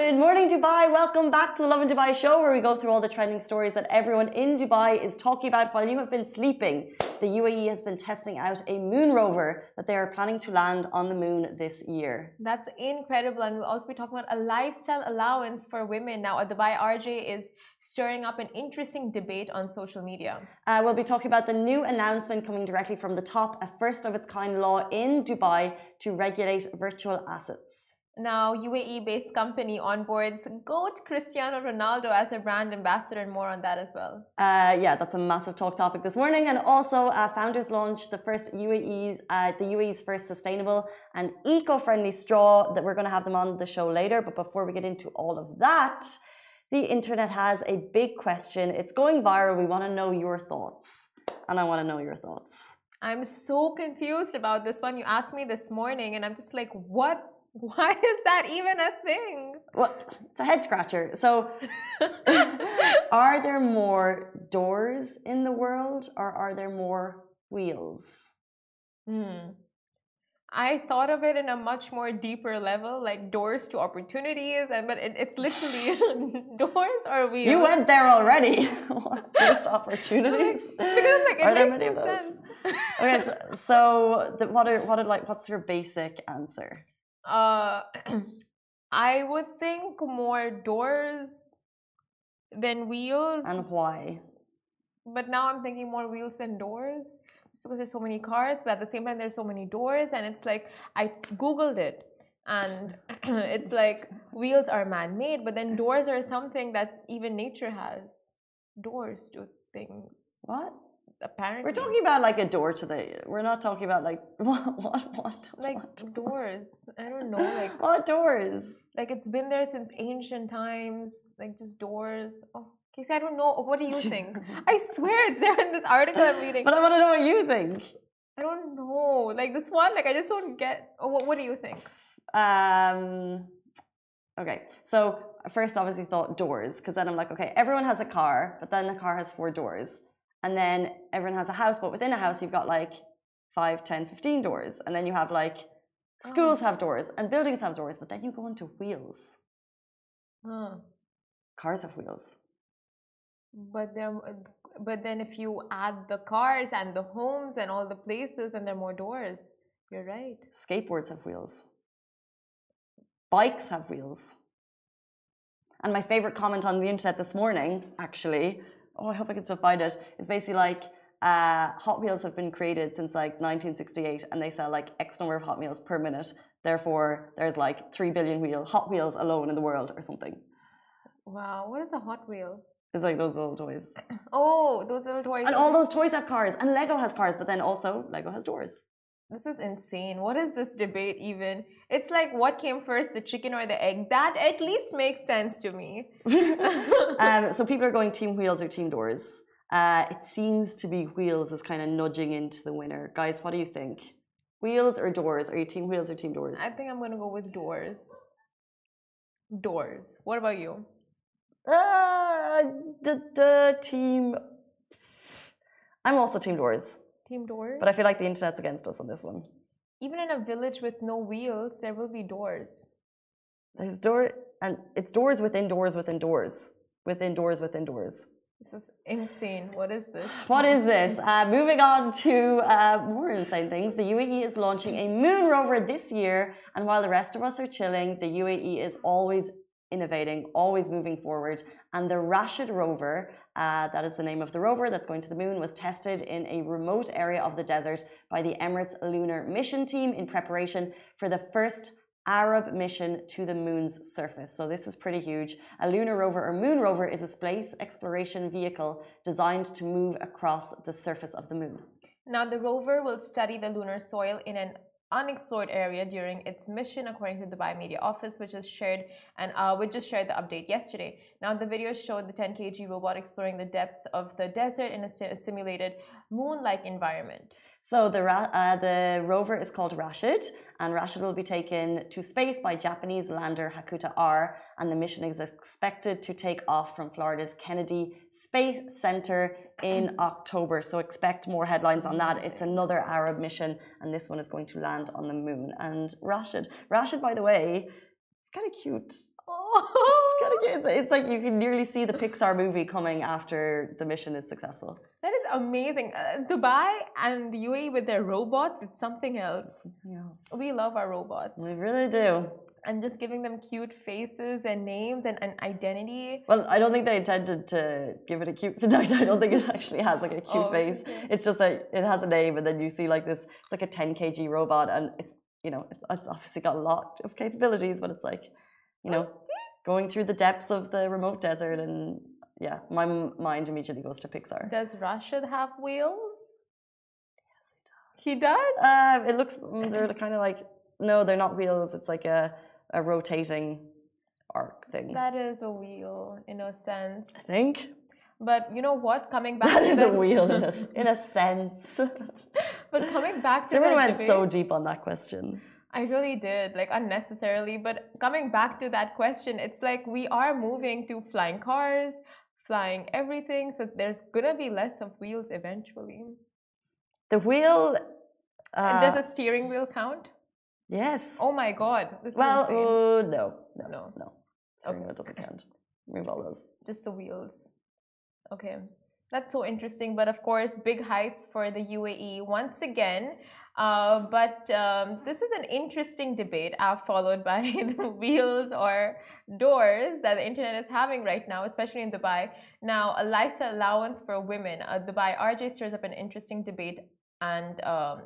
Good morning, Dubai. Welcome back to the Lovin Dubai show, where we go through all the trending stories that everyone in Dubai is talking about while you have been sleeping. The UAE has been testing out a moon rover that they are planning to land on the moon this year. That's incredible. And we'll also be talking about a lifestyle allowance for women. Now, a Dubai RJ is stirring up an interesting debate on social media. Uh, we'll be talking about the new announcement coming directly from the top, a first of its kind law in Dubai to regulate virtual assets. Now, UAE based company onboards GOAT Cristiano Ronaldo as a brand ambassador, and more on that as well. Uh, yeah, that's a massive talk topic this morning. And also, uh, founders launched the first UAE's, uh, the UAE's first sustainable and eco friendly straw that we're going to have them on the show later. But before we get into all of that, the internet has a big question. It's going viral. We want to know your thoughts. And I want to know your thoughts. I'm so confused about this one. You asked me this morning, and I'm just like, what why is that even a thing? Well, it's a head scratcher. So, are there more doors in the world or are there more wheels? Hmm. I thought of it in a much more deeper level, like doors to opportunities, and but it, it's literally doors or wheels. You went there already. doors to opportunities. because like, it are there many of those? Sense. okay, so, so the, what are what are like? What's your basic answer? Uh, I would think more doors than wheels. And why? But now I'm thinking more wheels than doors. Just because there's so many cars, but at the same time there's so many doors, and it's like I googled it, and it's like wheels are man-made, but then doors are something that even nature has. Doors do things. What? Apparently we're talking about like a door to the we're not talking about like what what what like what doors i don't know like what doors like it's been there since ancient times like just doors oh Casey, I don't know. What do you think? I swear it's there in this article I'm reading. But I want to know what you think. I don't know. Like this one, like I just don't get. Oh, what, what do you think? Um. Okay, so first obviously thought doors because then I'm like, okay, everyone has a car, but then the car has four doors and then everyone has a house but within a house you've got like 5 10 15 doors. And then you have like schools oh. have doors and buildings have doors but then you go into wheels. Huh. cars have wheels. But then but then if you add the cars and the homes and all the places and there are more doors. You're right. Skateboards have wheels. Bikes have wheels. And my favorite comment on the internet this morning actually oh, I hope I can still find it. It's basically like uh, Hot Wheels have been created since like 1968 and they sell like X number of Hot Wheels per minute. Therefore, there's like 3 billion wheel Hot Wheels alone in the world or something. Wow, what is a Hot Wheel? It's like those little toys. Oh, those little toys. And all those toys have cars. And Lego has cars, but then also Lego has doors. This is insane. What is this debate even? It's like what came first, the chicken or the egg? That at least makes sense to me. um, so people are going team wheels or team doors. Uh, it seems to be wheels is kind of nudging into the winner. Guys, what do you think? Wheels or doors? Are you team wheels or team doors? I think I'm going to go with doors. Doors. What about you? Uh, the, the team. I'm also team doors. Team doors. But I feel like the internet's against us on this one. Even in a village with no wheels, there will be doors. There's door, and it's doors within doors within doors, within doors within doors. This is insane. What is this? What is this? Uh, moving on to uh, more insane things. The UAE is launching a moon rover this year, and while the rest of us are chilling, the UAE is always innovating, always moving forward. And the Rashid rover uh, that is the name of the rover that's going to the moon, was tested in a remote area of the desert by the Emirates Lunar Mission Team in preparation for the first Arab mission to the moon's surface. So this is pretty huge. A lunar rover or moon rover is a space exploration vehicle designed to move across the surface of the moon. Now the rover will study the lunar soil in an unexplored area during its mission, according to the Dubai Media Office, which is shared and uh, which just shared the update yesterday. Now, the video showed the 10 kg robot exploring the depths of the desert in a simulated moon-like environment. So the uh, the rover is called Rashid, and Rashid will be taken to space by Japanese lander Hakuto-R, and the mission is expected to take off from Florida's Kennedy Space Center in October. So expect more headlines on that. It's another Arab mission, and this one is going to land on the moon. And Rashid, Rashid, by the way, kind of cute. Oh, It's, cute. It's- it's like you can nearly see the Pixar movie coming after the mission is successful. That is amazing. Uh, Dubai and the UAE with their robots, it's something else. Yeah, We love our robots. we really do. And just giving them cute faces and names and an identity. Well, I don't think they intended to give it a cute. I don't think it actually has like a cute Oh, face. okay. It's just that it has a name, and then you see like this. It's like a 10 kg robot, and it's you know it's, it's obviously got a lot of capabilities, but it's like you know going through the depths of the remote desert, and yeah, my m- mind immediately goes to Pixar. Does Rashid have wheels? He does? Uh, it looks mm, they're kind of like no, they're not wheels. It's like a a rotating arc thing. That is a wheel in a sense. I think But you know what? Coming back that to is the, a wheel in a in a sense. But coming back to the went so deep on that question. I really did, like unnecessarily. But coming back to that question, it's like we are moving to flying cars, flying everything. So there's gonna be less of wheels eventually. The wheel. And Uh, does a steering wheel count? Yes. Oh my god, this well, is uh, no, no, No. no. Steering Okay, wheel doesn't count. Remove all those. just the wheels. Okay, that's so interesting. But of course, big heights for the UAE once again. Uh, but um, this is an interesting debate, uh, followed by the wheels or doors that the internet is having right now, especially in Dubai. Now, a lifestyle allowance for women. Uh, Dubai RJ stirs up an interesting debate, and um,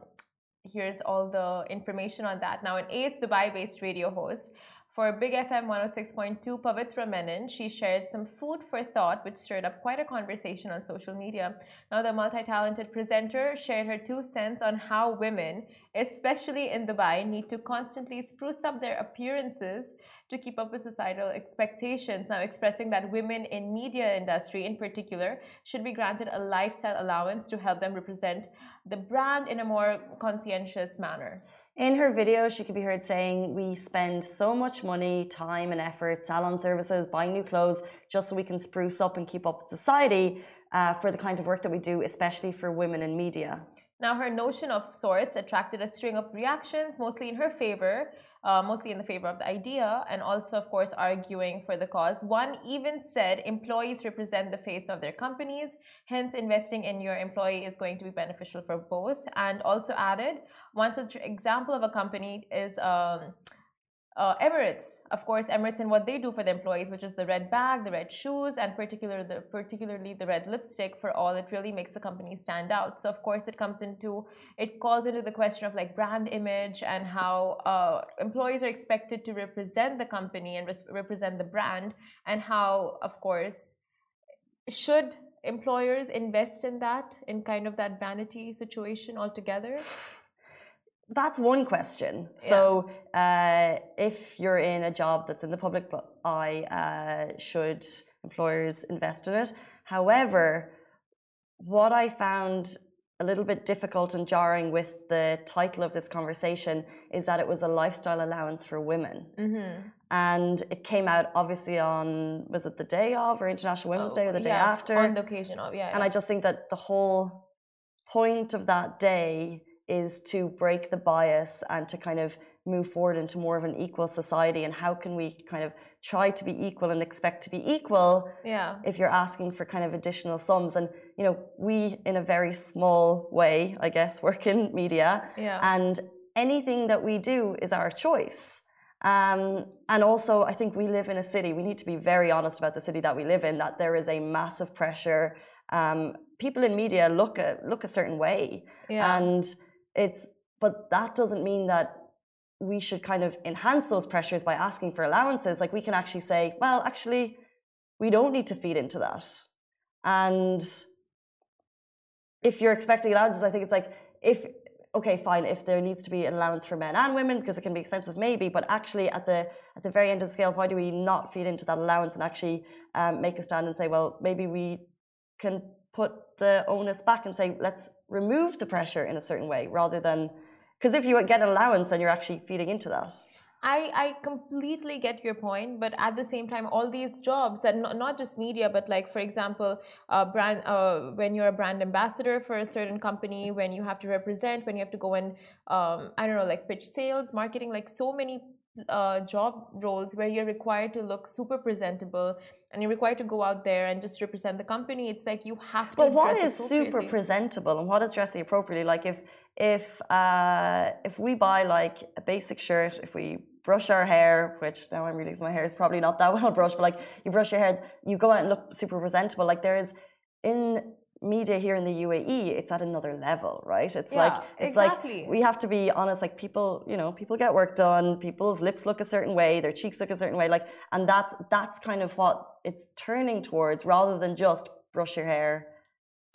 here's all the information on that. Now, an ACE Dubai based radio host for Big FM 106.2, Pavitra Menon, she shared some food for thought, which stirred up quite a conversation on social media. Now, the multi talented presenter shared her two cents on how women, especially in Dubai, need to constantly spruce up their appearances to keep up with societal expectations. Now, expressing that women in media industry in particular should be granted a lifestyle allowance to help them represent the brand in a more conscientious manner. In her video, she could be heard saying, We spend so much money, time, and effort, salon services, buying new clothes, just so we can spruce up and keep up with society uh, for the kind of work that we do, especially for women in media. Now, her notion of sorts attracted a string of reactions, mostly in her favor, uh, mostly in the favor of the idea, and also, of course, arguing for the cause. One even said employees represent the face of their companies, hence, investing in your employee is going to be beneficial for both. And also added, one such example of a company is. Um, uh, Emirates, of course, Emirates and what they do for the employees, which is the red bag, the red shoes, and particular the, particularly the red lipstick for all, it really makes the company stand out. So, of course, it comes into, it calls into the question of like brand image and how uh, employees are expected to represent the company and res- represent the brand, and how, of course, should employers invest in that, in kind of that vanity situation altogether? That's one question. So, uh, if you're in a job that's in the public eye, uh, should employers invest in it? However, what I found a little bit difficult and jarring with the title of this conversation is that it was a lifestyle allowance for women. Mm-hmm. And it came out obviously on, was it the day of or International Women's Day or the day yeah, after? On the occasion of, yeah. And I just think that the whole point of that day is to break the bias and to kind of move forward into more of an equal society. And how can we kind of try to be equal and expect to be equal yeah. if you're asking for kind of additional sums? And, you know, we, in a very small way, I guess, work in media. Yeah. And anything that we do is our choice. Um, and also, I think we live in a city. We need to be very honest about the city that we live in. That there is a massive pressure. Um, people in media look a look a certain way, Yeah. and it's. But that doesn't mean that we should kind of enhance those pressures by asking for allowances. Like we can actually say, well, actually, we don't need to feed into that. And if you're expecting allowances, I think it's like if okay, fine, if there needs to be an allowance for men and women because it can be expensive, maybe. But actually, at the at the very end of the scale, why do we not feed into that allowance and actually um, make a stand and say, well, maybe we can put the onus back and say, let's remove the pressure in a certain way, rather than because if you get an allowance, then you're actually feeding into that. I, I completely get your point, but at the same time, all these jobs that not, not just media, but like for example, brand uh, when you're a brand ambassador for a certain company, when you have to represent, when you have to go and um, I don't know, like pitch sales, marketing, like so many uh, job roles where you're required to look super presentable and you're required to go out there and just represent the company. It's like you have to. But what dress is super presentable and what is dressing appropriately? Like if if uh, if we buy like a basic shirt, if we brush our hair, which now I'm realizing my hair is probably not that well brushed, but like you brush your hair, you go out and look super presentable. Like there is in media here in the UAE, it's at another level, right? It's Yeah, like it's exactly. like we have to be honest. Like people, you know, people get work done. People's lips look a certain way, their cheeks look a certain way. Like, and that's that's kind of what it's turning towards, rather than just brush your hair,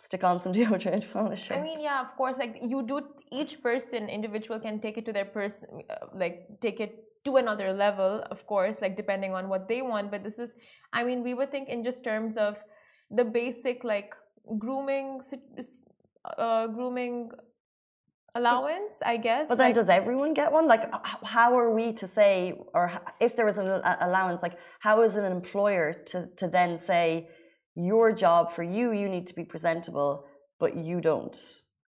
stick on some deodorant, put on a shirt. I mean, yeah, of course. Like you do, each person, individual, can take it to their person, uh, like take it to another level. Of course, like depending on what they want. But this is, I mean, we would think in just terms of the basic like grooming, uh, grooming allowance, I guess. But then, like- does everyone get one? Like, how are we to say, or if there was an allowance, like, how is an employer to, to then say, your job for you, you need to be presentable, but you don't?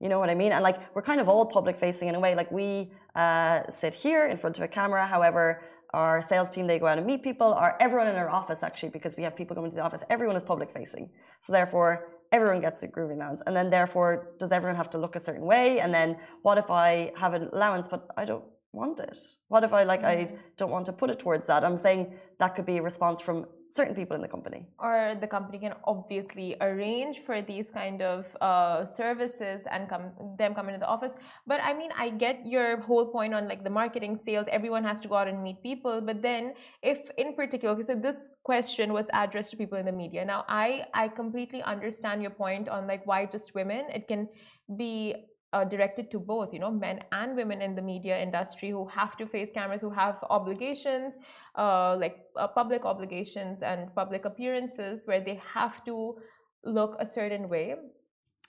You know what I mean? And like, we're kind of all public facing in a way. Like, we uh, sit here in front of a camera. However, our sales team, they go out and meet people, or everyone in our office, actually, because we have people coming to the office, everyone is public facing. So, therefore, everyone gets a groovy allowance. And then, therefore, does everyone have to look a certain way? And then, what if I have an allowance, but I don't want it? What if I like, I don't want to put it towards that? I'm saying that could be a response from certain people in the company. or the company can obviously arrange for these kind of uh, services and come them come into the office but i mean i get your whole point on like the marketing sales everyone has to go out and meet people but then if in particular okay, so this question was addressed to people in the media now i i completely understand your point on like why just women it can be uh, directed to both, you know, men and women in the media industry who have to face cameras, who have obligations, uh, like uh, public obligations and public appearances where they have to look a certain way.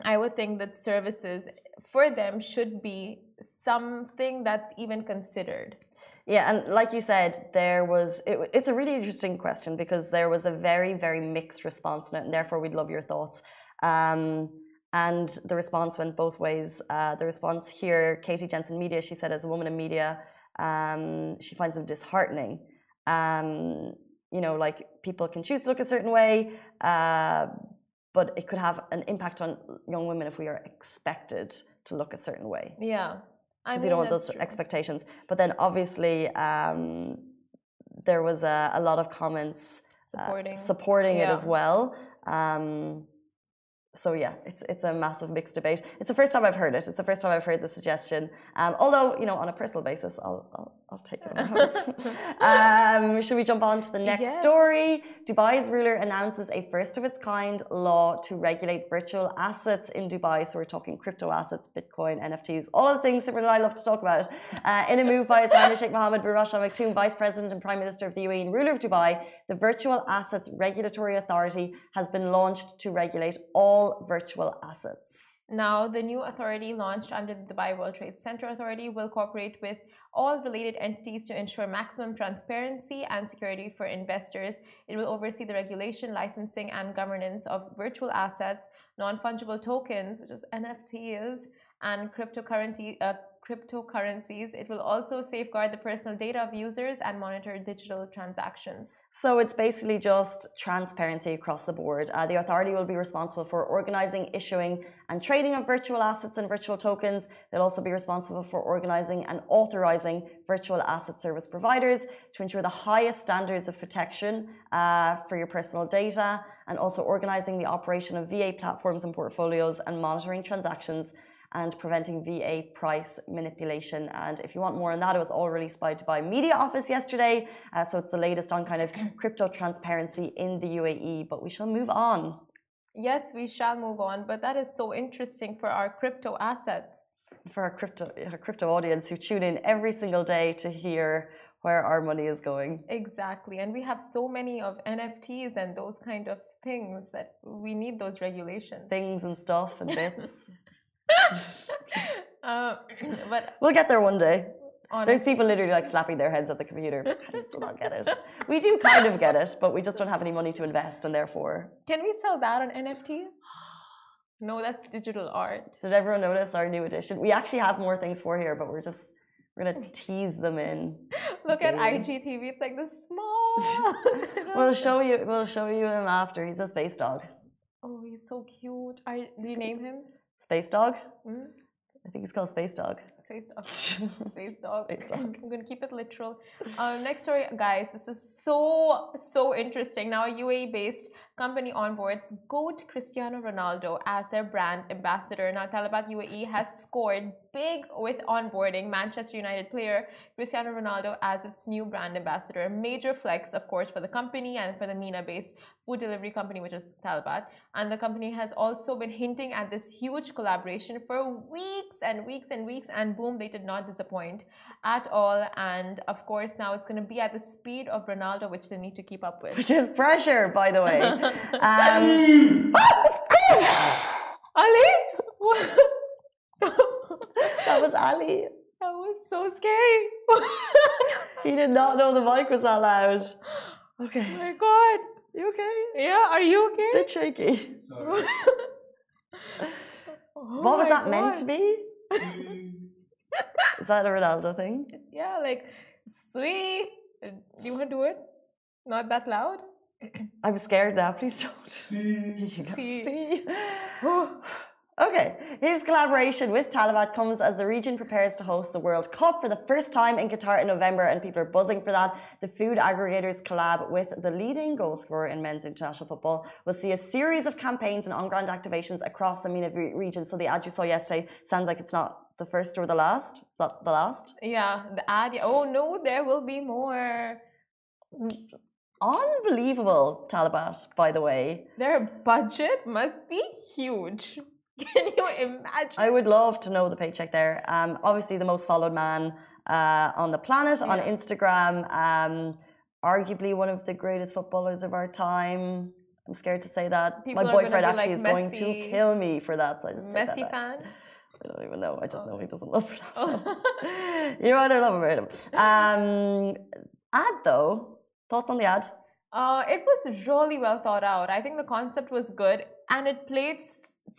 I would think that services for them should be something that's even considered. Yeah, and like you said, there was. It, it's a really interesting question because there was a very, very mixed response on it, and therefore we'd love your thoughts. Um, and the response went both ways. Uh, the response here, Katie Jensen Media, she said, as a woman in media, um, she finds them disheartening. Um, you know, like people can choose to look a certain way, uh, but it could have an impact on young women if we are expected to look a certain way Yeah. I because mean, you don't want those true. expectations. But then obviously um, there was a, a lot of comments uh, supporting. supporting it as well. Um, so yeah, it's it's a massive mixed debate. It's the first time I've heard it. It's the first time I've heard the suggestion. Um, although you know, on a personal basis, I'll I'll, I'll take it. um, should we jump on to the next Yes. story? Dubai's ruler announces a first of its kind law to regulate virtual assets in Dubai. So we're talking crypto assets, Bitcoin, NFTs, all of the things Simran and I love to talk about. Uh, in a move by His Highness Sheikh Mohammed bin Rashid Al Maktoum, Vice President and Prime Minister of the UAE and ruler of Dubai, the Virtual Assets Regulatory Authority has been launched to regulate all virtual assets. Now, the new authority launched under the Dubai World Trade Center Authority will cooperate with all related entities to ensure maximum transparency and security for investors. It will oversee the regulation, licensing, and governance of virtual assets, non fungible tokens, which is NFTs, and cryptocurrency. Uh, cryptocurrencies it will also safeguard the personal data of users and monitor digital transactions So it's basically just transparency across the board. Uh, the authority will be responsible for organizing, issuing, and trading of virtual assets and virtual tokens. They'll also be responsible for organizing and authorizing virtual asset service providers to ensure the highest standards of protection uh, for your personal data, and also organizing the operation of VA platforms and portfolios and monitoring transactions and preventing VA price manipulation. And if you want more on that, it was all released by Dubai Media Office yesterday. Uh, so it's the latest on kind of crypto transparency in the UAE. But we shall move on. yes we shall move on but that is so interesting for our crypto assets For our crypto, our crypto audience who tune in every single day to hear where our money is going. Exactly. And we have so many of NFTs and those kind of things that we need those regulations. Things and stuff and bits. uh, but we'll get there one day. There's people literally like slapping their heads at the computer. I just do not get it. We do kind of get it, but we just don't have any money to invest, and therefore, can we sell that on NFT? No, that's digital art. did everyone notice our new edition? We actually have more things for here, but we're just We're gonna tease them in. Look at. IGTV. It's like the small. We'll show you. We'll show you him after. He's a space dog. Oh, he's so cute. Are, did you name him? Space dog. Hmm? I think he's called Space Dog. Space dog. Space dog. Space dog. I'm gonna keep it literal. Uh, next story, guys. This is so so interesting. Now, a UAE-based company onboards GOAT Cristiano Ronaldo as their brand ambassador. Now, Talabat UAE has scored big with onboarding Manchester United player Cristiano Ronaldo as its new brand ambassador. Major flex, of course, for the company and for the MENA-based food delivery company, which is Talabat. And the company has also been hinting at this huge collaboration for weeks and weeks and weeks, and boom, they did not disappoint at all. And of course, now it's going to be at the speed of Ronaldo, which they need to keep up with. Which is pressure, by the way. Um, Ali, that was Ali. that was so scary. He did not know the mic was that loud. Okay. oh my god. You okay? Yeah, are you okay? bit shaky. Oh what was my that meant to be? Is that a Ronaldo thing? Yeah, like, sweet. Do you want to do it? Not that loud? I'm scared now. Please don't. See. See? Okay, his collaboration with Talabat comes as the region prepares to host the World Cup for the first time in Qatar in November, and people are buzzing for that. The food aggregators collab with the leading goal scorer in men's international football will see a series of campaigns and on-ground activations across the MENA region. So the ad you saw yesterday sounds like it's not the first or the last. Is that the last? Yeah, the ad. Oh no, there will be more. Mm, Unbelievable, Talabat, by the way. Their budget must be huge. Can you imagine? I would love to know the paycheck there. Um, obviously, the most followed man uh, on the planet on Instagram. Um, arguably one of the greatest footballers of our time. I'm scared to say that. People My boyfriend actually like is going to kill me for that. So I just take that Messi back. fan. I don't even know. I just know he doesn't love Ronaldo. Oh. you either love him or hate him. Um, ad though. Thoughts on the ad? Uh, it was really well thought out. I think the concept was good and it played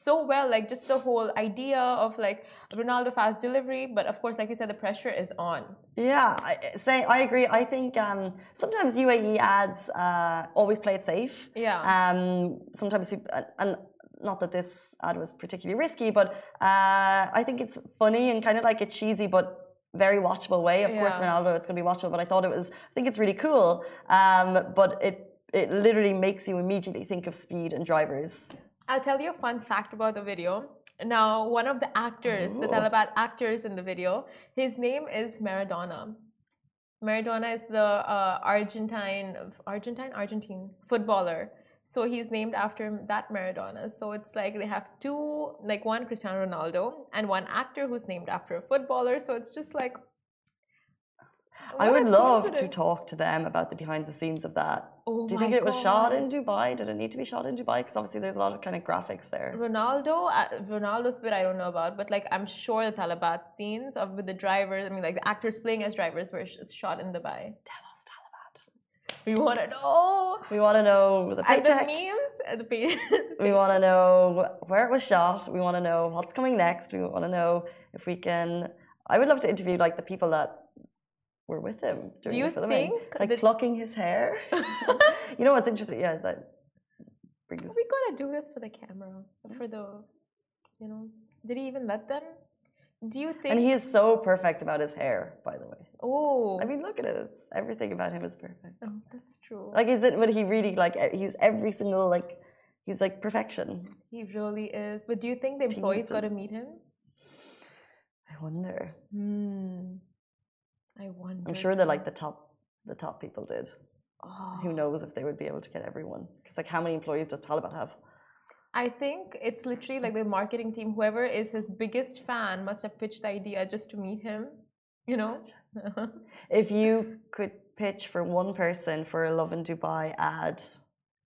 so well. Like just the whole idea of like Ronaldo fast delivery, but of course, like you said, the pressure is on. Yeah, I, say I agree. I think um, sometimes UAE ads uh, always play it safe. Yeah. Um, sometimes people, and- and not that this ad was particularly risky, but uh, I think it's funny and kind of like a cheesy but very watchable way. Of course, Ronaldo, it's going to be watchable, but I thought it was. I think it's really cool. Um, but it it literally makes you immediately think of speed and drivers. I'll tell you a fun fact about the video. Now, one of the actors, the Ooh. Talabat actors in the video, his name is Maradona. Maradona is the uh, Argentine, Argentine, Argentine footballer. So he's named after that Maradona. So it's like they have two, like one Cristiano Ronaldo and one actor who's named after a footballer. So it's just like. I would love to talk to them about the behind the scenes of that. Oh Do you think it was shot in Dubai? Did it need to be shot in Dubai? Because obviously there's a lot of kind of graphics there. Ronaldo, uh, Ronaldo's bit I don't know about, but like I'm sure the Talabat scenes of with the drivers, I mean like the actors playing as drivers were sh- shot in Dubai. Tell. We want to know. We want to know the paycheck. memes, and the page. We want to know where it was shot. We want to know what's coming next. We want to know if we can. I would love to interview like the people that were with him during you the filming, think like that- plucking his hair. you know what's interesting? Yeah, that brings. we gonna do this for the camera, for the, you know. Did he even let them? Do you think? And he is so perfect about his hair, by the way. oh, I mean, look at it. It's, everything about him is perfect. oh, that's true. Like, is it? But he really like he's every single like he's like perfection. he really is. But do you think the employees got to meet him? I wonder. Hmm. I wonder. I'm sure that like the top the top people did. Oh. Who knows if they would be able to get everyone? Because like, how many employees does Talabat have? I think it's literally like the marketing team, whoever is his biggest fan must have pitched the idea just to meet him, you know? If you could pitch for one person for a Lovin Dubai ad,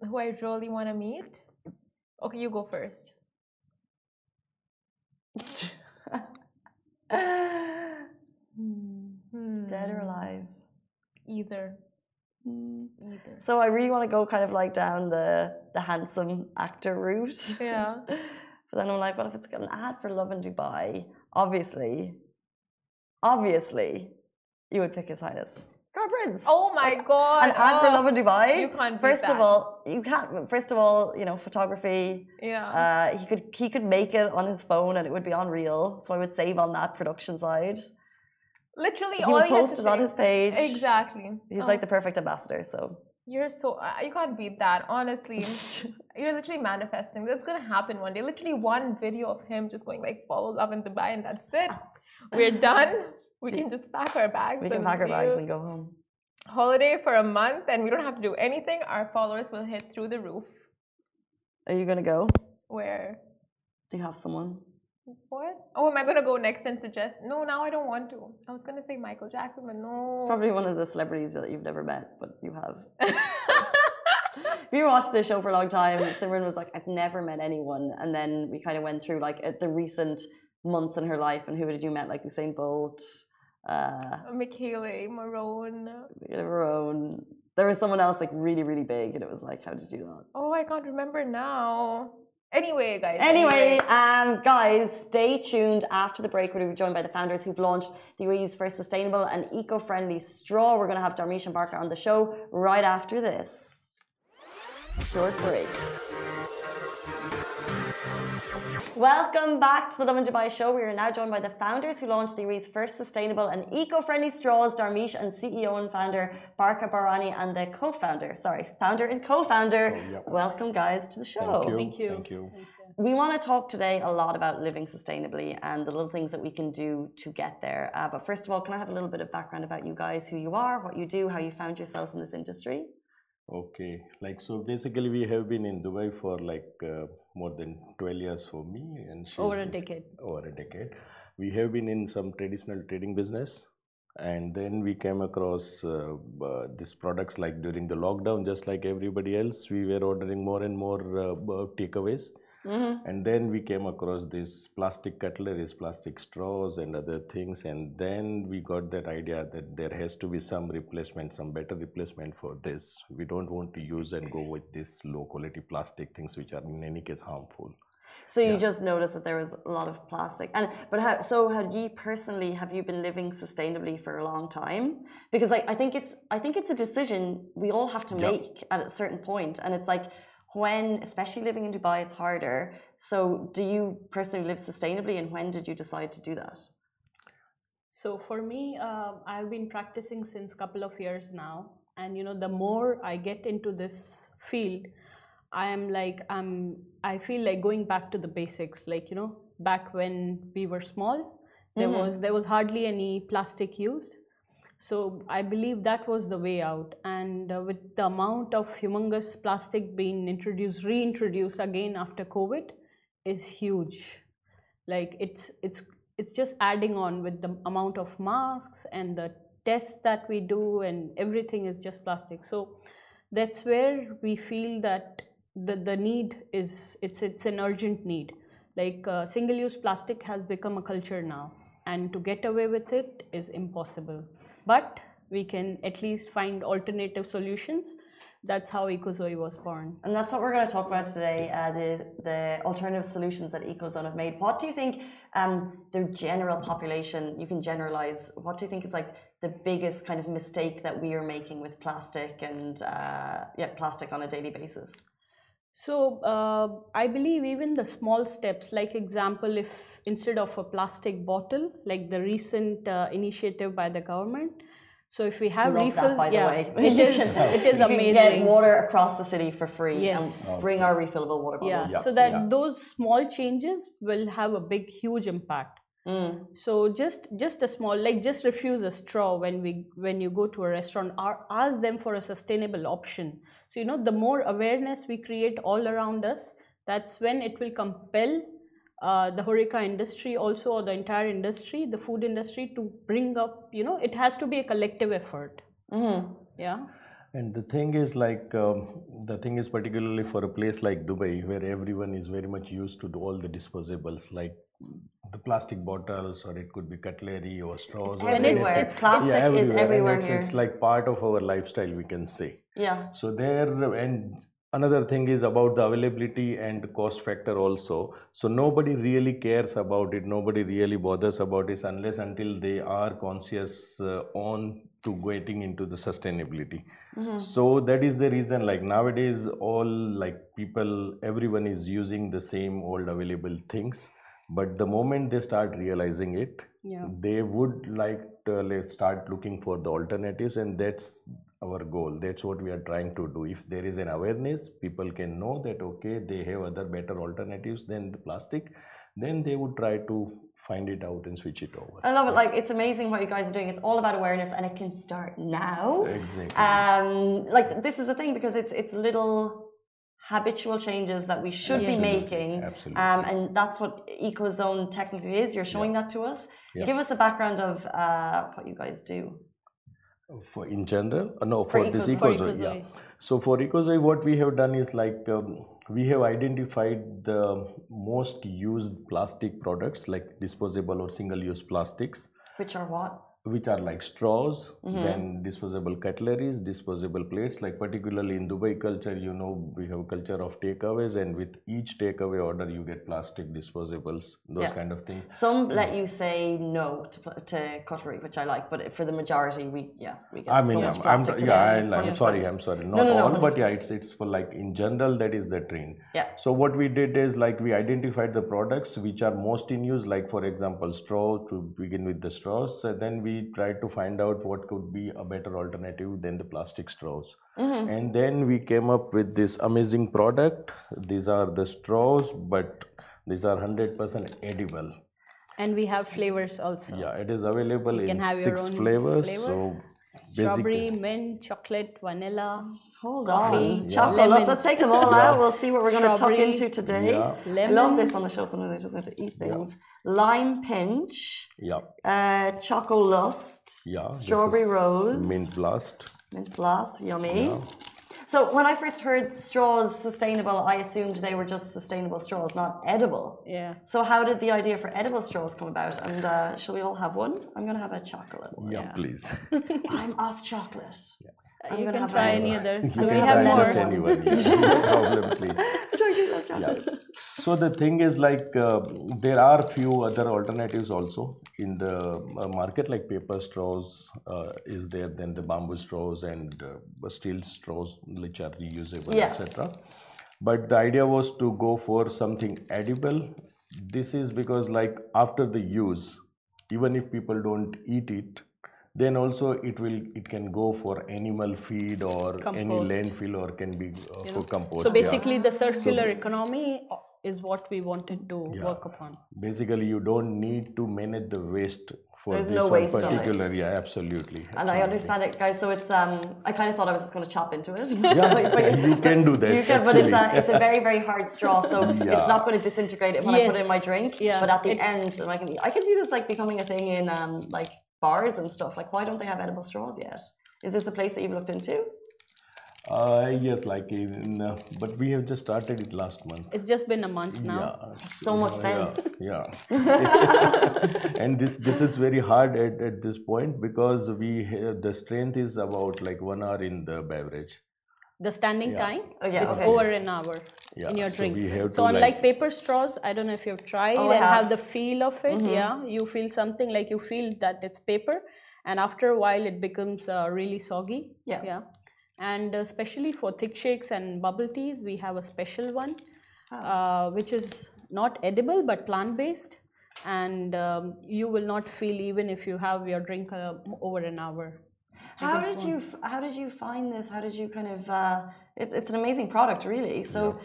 Who I really want to meet. Okay, you go first. Hmm, hmm. dead or alive. Either. Hmm. Either. So I really want to go kind of like down the the handsome actor route. Yeah. But then I'm like, what if it's got an ad for Lovin Dubai? Obviously, obviously, you would pick His Highness. Crown Prince. Oh my god! An ad for oh, Lovin Dubai. You can't beat First of all, you can't. First of all, you know, photography. yeah. Uh, he could he could make it on his phone and it would be on reel. So I would save on that production side. Literally, He all he has to on his page. Exactly. He's Oh, like the perfect ambassador. So You're so uh, you can't beat that. Honestly, you're literally manifesting. That's gonna happen one day. Literally, one video of him just going like follow Lovin Dubai, and that's it. We're done. We can just pack our bags. we can pack our bags and go home. holiday for a month, and we don't have to do anything. Our followers will hit through the roof. Are you gonna go? Where? Do you have someone? What? Oh, am I gonna go next and suggest? No, now I don't want to. I was gonna say Michael Jackson, but no. It's Probably one of the celebrities that you've never met, but you have. You watched this show for a long time, and Simran was like, I've never met anyone. And then we kind of went through like at the recent months in her life and who did you met, like Usain Bolt, uh, Michele Morrone. own. There was someone else like really, really big, and it was like, how did you do that? Oh, I can't remember now. Anyway, guys. Anyway, um, guys, stay tuned after the break. We're going to be joined by the founders who've launched the UAE's first sustainable and eco-friendly straw. We're going to have Darmish and Barker on the show right after this. Short break. Welcome back to the Lovin Dubai show. We are now joined by the founders who launched the UAE's first sustainable and eco-friendly straws, Darmish and CEO and founder Barka Barani and the co-founder, sorry, founder and co-founder. Oh, yep. Welcome guys to the show. Thank you. Thank you. Thank you. We want to talk today a lot about living sustainably and the little things that we can do to get there. Uh, but first of all, can I have a little bit of background about you guys, who you are, what you do, how you found yourselves in this industry? Okay. Like so, basically, we have been in Dubai for like uh, more than twelve years for me, and she's Over a decade. Over a decade. We have been in some traditional trading business, and then we came across uh, uh, these products like during the lockdown, just like everybody else. We were ordering more and more uh, uh, takeaways. Mm-hmm. And then we came across this plastic cutleries, plastic straws, and other things. And then we got that idea that there has to be some replacement, some better replacement for this. We don't want to use and go with these low quality plastic things, which are in any case harmful. So you Yeah. just noticed that there was a lot of plastic, and but how, so have you personally have you been living sustainably for a long time? Because I, I think it's I think it's a decision we all have to Yeah. make at a certain point, and it's like when, especially living in Dubai, it's harder. So do you personally live sustainably, and when did you decide to do that? So for me, uh, I've been practicing since couple of years now, and you know, the more I get into this field, I am like I'm. I feel like going back to the basics. Like you know, back when we were small, there Mhm. was there was hardly any plastic used. So I believe that was the way out. And uh, with the amount of humongous plastic being introduced, reintroduced again after COVID, is huge. Like it's it's it's just adding on with the amount of masks and the tests that we do, and everything is just plastic. So that's where we feel that the the need is it's it's an urgent need. Like uh, single-use plastic has become a culture now, and to get away with it is impossible but we can at least find alternative solutions. That's how EcoZoe was born. And that's what we're going to talk about today uh, the, the alternative solutions that EcoZoe have made. What do you think um, the general population, you can generalize, what do you think is like the biggest kind of mistake that we are making with plastic and, uh, yeah, plastic on a daily basis? So uh, I believe even the small steps, like example, if instead of a plastic bottle, like the recent uh, initiative by the government, so if we have Love refill, that, by yeah, the way. it You is can- it is you amazing. can get water across the city for free Yes. and bring our refillable water bottles. yeah, bottles. so that Yeah. those small changes will have a big, huge impact. Mm. So just just a small like just refuse a straw when we when you go to a restaurant or ask them for a sustainable option. So you know the more awareness we create all around us, that's when it will compel uh, the horeca industry also or the entire industry, the food industry to bring up. You know it has to be a collective effort. Mhm. Yeah. And the thing is, like, um, the thing is particularly for a place like Dubai, where everyone is very much used to all the disposables, like the plastic bottles, or it could be cutlery or straws. or And it's- Everywhere. it's- Plastic yeah, is everywhere it's, it's like part of our lifestyle, we can say. Yeah. So there, and another thing is about the availability and cost factor also so nobody really cares about it nobody really bothers about it unless until they are conscious uh, on to getting into the sustainability. Mm-hmm. So that is the reason like nowadays all like people everyone is using the same old available things but the moment they start realizing it Yeah. they would like to uh, let's start looking for the alternatives and that's our goal. That's what we are trying to do. If there is an awareness people can know that okay they have other better alternatives than the plastic then they would try to find it out and switch it over I love it. Like it's amazing what you guys are doing. It's all about awareness, and it can start now. exactly Um, like this is the thing because it's it's little habitual changes that we should be making. Absolutely. Um, and that's what EcoZoe technically is. You're showing that to us. Yes. Give us a background of uh, what you guys do. for in general uh, no for, this Ecozoe. For ecozoe yeah so for ecozoe what we have done is like um, we have identified the most used plastic products like disposable or single use plastics Which are what? Which are like straws, mm-hmm. then disposable cutleries, disposable plates. Like particularly in Dubai culture, you know, we have a culture of takeaways, and with each takeaway order, you get plastic disposables, those Yeah. kind of things. Some let you say no to, to cutlery, which I like, but for the majority, we yeah we get I mean, so yeah, much I'm, plastic yeah, today. I, I'm sorry, I'm sorry, not no, no, all, but yeah, it's it's for like in general that is the trend. Yeah. So what we did is like we identified the products which are most in use, like for example, straw to begin with the straws. So then we tried to find out what could be a better alternative than the plastic straws. Mm-hmm. And then we came up with this amazing product. These are the straws, but these are 100% edible. And we have flavors also. Yeah, it is available You in can have your six flavors. flavor. So Strawberry, basically, mint, chocolate, vanilla. Hold Coffee, on, chocolate. Let's, lemon. let's take them all out. We'll see what we're going to tuck Strawberry, into today. Yeah. I love this on the show. Sometimes I just have to eat things. Lime pinch, Yep. uh, choco lust, yeah. strawberry rose, mint blast. mint blast, yummy. Yeah. So when I first heard straws sustainable, I assumed they were just sustainable straws, not edible. Yeah. So how did the idea for edible straws come about? And uh, shall we all have one? I'm going to have a chocolate one. Yeah, please. I'm off chocolate. I'm you can try any other. You gonna we can have try more. just anyone. Yeah, no problem, please. Try to less chocolate. So the thing is like uh, there are few other alternatives also in the uh, market like paper straws uh, is there then the bamboo straws and uh, steel straws which are reusable Yeah. etc. But the idea was to go for something edible. This is because like after the use, even if people don't eat it, then also it will it can go for animal feed or any landfill or can be uh, for compost. So yeah. basically, the circular economy uh, is what we wanted to Yeah. work upon. basically you don't need to manage the waste for There's this no one particular yeah absolutely And I understand it, guys. So it's um, I kind of thought I was just going to chop into it. Yeah, But- but you can do that, You can, but it's a, it's a very very hard straw, so Yeah. it's not going to disintegrate it when I put it in my drink. Yeah. But at the It- end, and I can I can see this like becoming a thing in um like bars and stuff. Like, why don't they have edible straws yet? Is this a place that you've looked into? uh, yes like in uh, but we have just started it last month It's just been a month now. yeah So much yeah, sense. yeah and this this is very hard at, at this point because we have, the strength is about like one hour in the beverage The standing Yeah. time, Oh, yeah, it's okay. over an hour Yeah, in your so drinks. we so unlike like- paper straws, I don't know if you've tried Oh, and have. have the feel of it. Yeah, you feel something like you feel that it's paper, and after a while it becomes uh, really soggy. Yeah. yeah. And especially for thick shakes and bubble teas, we have a special one, uh, which is not edible but plant based. And um, you will not feel even if you have your drink uh, over an hour. How did you How did you find this? How did you kind of? Uh, it's it's an amazing product, really. So,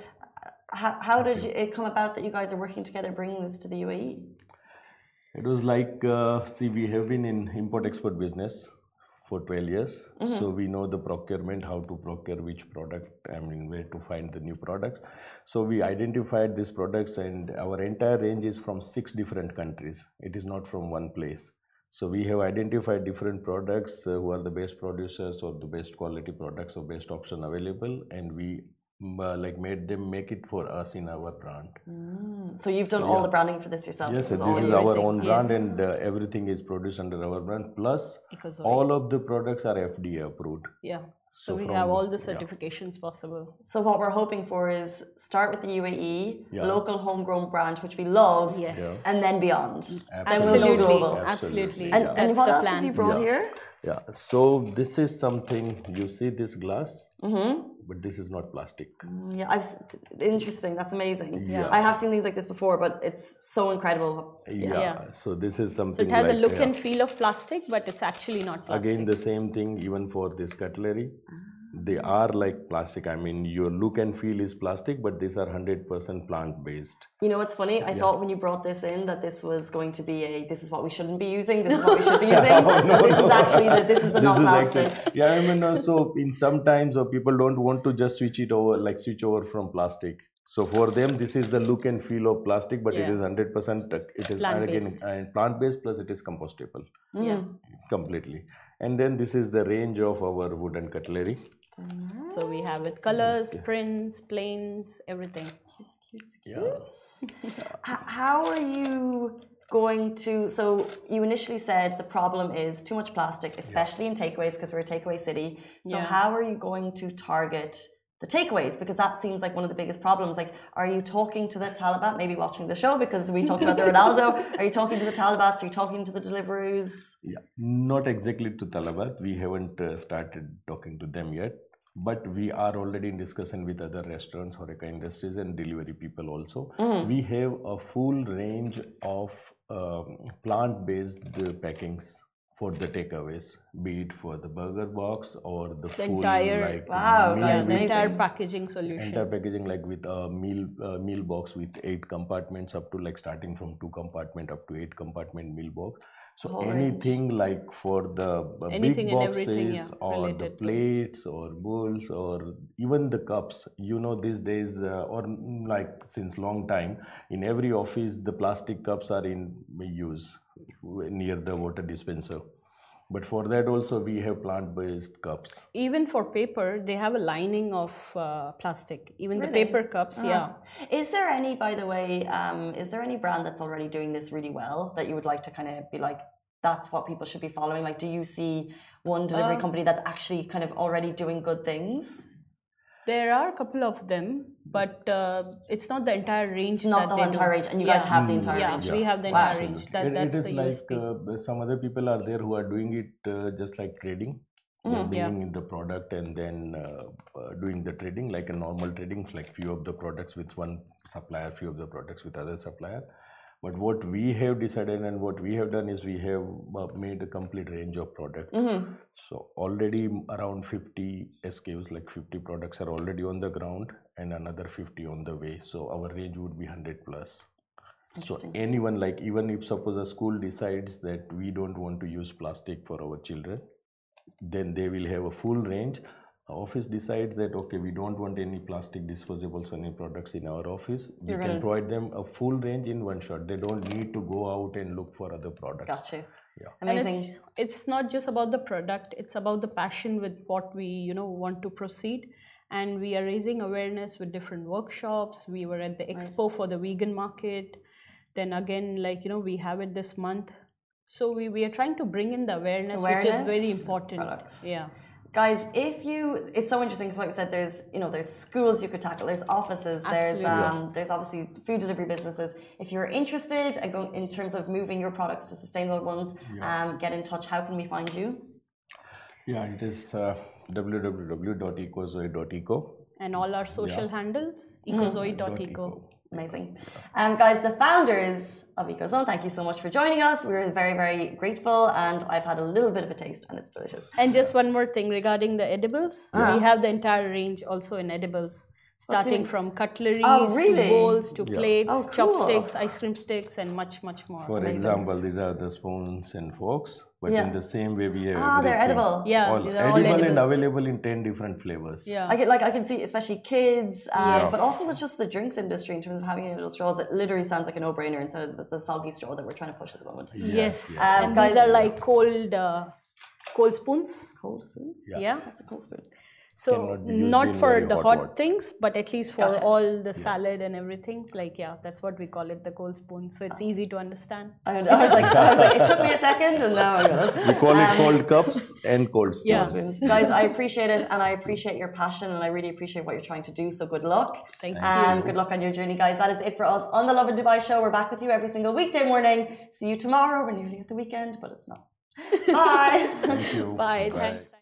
uh, how, how did you, it come about that you guys are working together, bringing this to the? UAE? It was like, uh, see, we have been in import export business for 12 years. So we know the procurement, how to procure which product, I mean, where to find the new products. So we identified these products, and our entire range is from six different countries. It is not from one place. So we have identified different products uh, who are the best producers or the best quality products or best option available, and we mm, uh, like made them make it for us in our brand. So you've done all the branding for this yourself. Yes, this is you. our everything, own brand, yes. and uh, everything is produced under our brand. Plus, all of the products are FDA approved. Yeah. So, we from- have all the yeah. certifications possible. So what we're hoping for is start with the UAE, Yeah. local homegrown brand, which we love, Yes. Yeah. and then beyond. Absolutely. And we'll go Absolutely. global. Absolutely. And, Yeah. and what else plan. have you brought Yeah. here? Yeah. So this is something you see this glass, Mm-hmm. but this is not plastic. Yeah, I've interesting. That's amazing. Yeah. I have seen things like this before, but it's so incredible. Yeah. Yeah. So this is something. So it has like, a look yeah. and feel of plastic, but it's actually not plastic. Again, the same thing even for this cutlery. They are like plastic. I mean, your look and feel is plastic, but these are 100% plant based. You know what's funny? I thought when you brought this in that this was going to be a this is what we shouldn't be using, this is what we should be using. No, this is actually the this is the not plastic. actually, yeah, I mean, uh, so in sometimes uh, people don't want to just switch it over, like switch over from plastic. So for them, this is the look and feel of plastic, but it Yeah. is 100%, uh, it is and again, Plant-based. and plant-based plus it is compostable yeah. completely. And then this is the range of our wooden cutlery. So we have with colors, prints, plains, everything. Yeah. H- how are you going to so you initially said the problem is too much plastic especially in takeaways because we're a takeaway city so Yeah. how are you going to target the takeaways because that seems like one of the biggest problems. Like are you talking to the taliban? Maybe watching the show because we talked about the ronaldo. Are you talking to the Talabats are you talking to the deliveroos? Yeah, not exactly to Talabat. We haven't uh, started talking to them yet, but we are already in discussion with other restaurants, Horeca Industries, and delivery people also. We have a full range of um, plant-based uh, packings for the takeaways, be it for the burger box or the, The full entire- like Wow, meal Yeah, the with- entire packaging solution. entire packaging like with a meal uh, meal box with eight compartments up to like starting from two compartment up to eight compartment meal box so Whole anything like for the Anything big boxes yeah, or the plates or bowls or even the cups you know these days uh, or like since long time in every office the plastic cups are in use near the water dispenser but for that also we have plant based cups. Even for paper, they have a lining of uh, plastic. Even the paper cups, yeah. is there any by the way um, is there any brand that's already doing this really well that you would like to kind of be like that's what people should be following? Like do you see one delivery Um, company that's actually kind of already doing good things There are a couple of them, but uh, it's not the entire range. It's not that the they entire do. range, and you guys Yeah. have the entire yeah, range. we have the Wow. entire range. That, It- that's it is the like uh, some other people are there who are doing it uh, just like trading. They're Mm, yeah. in the product and then uh, uh, doing the trading like a normal trading, like few of the products with one supplier, few of the products with other supplier. But what we have decided and what we have done is we have uh, made a complete range of product. Mhm. So already around 50 SKUs, like 50 products are already on the ground and another 50 on the way. So our range would be 100 plus. So anyone like even if suppose a school decides that we don't want to use plastic for our children, then they will have a full range. Our office decides that okay, we don't want any plastic disposables or any products in our office. We You're can gonna- provide them a full range in one shot. They don't need to go out and look for other products. got you Yeah. And amazing. it's, it's not just about the product it's about the passion with what we you know want to proceed. And we are raising awareness with different workshops. We were at the expo for the vegan market. Then again like you know we have it this month. So we, we are trying to bring in the awareness, which is very important. Products. yeah guys if you it's so interesting because like we said there's you know there's schools you could tackle there's offices there's um, there's obviously food delivery businesses. If you're interested and go in terms of moving your products to sustainable ones um, get in touch. How can we find you? Yeah, it is uh, www.ecozoe.eco. and all our social handles Mm-hmm. ecozoe.eco amazing um, guys the founders of EcoZoe thank you so much for joining us we're very very grateful and i've had a little bit of a taste and it's delicious And just one more thing regarding the edibles, Uh-huh. we have the entire range also in edibles, starting from cutlery Oh, really? to bowls to Yeah. plates, Oh, cool. chopsticks, ice cream sticks, and much, much more. For Amazing. example, these are the spoons and forks, but Yeah. in the same way we have Ah, they're edible. Yeah, all these are all edible, and available in 10 different flavors. Yeah. I can like I can see especially kids, um, Yes. but also the, just the drinks industry in terms of having little straws. It literally sounds like a no-brainer instead of the, the soggy straw that we're trying to push at the moment. Yes. yes. Um, and guys- these are like cold, uh, cold spoons. Cold spoons. Yeah. Yeah. That's a cold spoon. So cannot be used not for the hot hot, things, but at least for Gotcha. all the salad and everything. Like yeah, that's what we call it, the cold spoon. So it's easy to understand. I, I was like, I was like, it took me a second, and now I got it. We call it Um, cold cups and cold spoons. Yeah. Guys, I appreciate it, and I appreciate your passion, and I really appreciate what you're trying to do. So good luck. Thank Um, good luck on your journey, guys. That is it for us on the Lovin Dubai show. We're back with you every single weekday morning. See you tomorrow. We're nearly at the weekend, but it's not. Bye. Thank you. Bye. Thanks.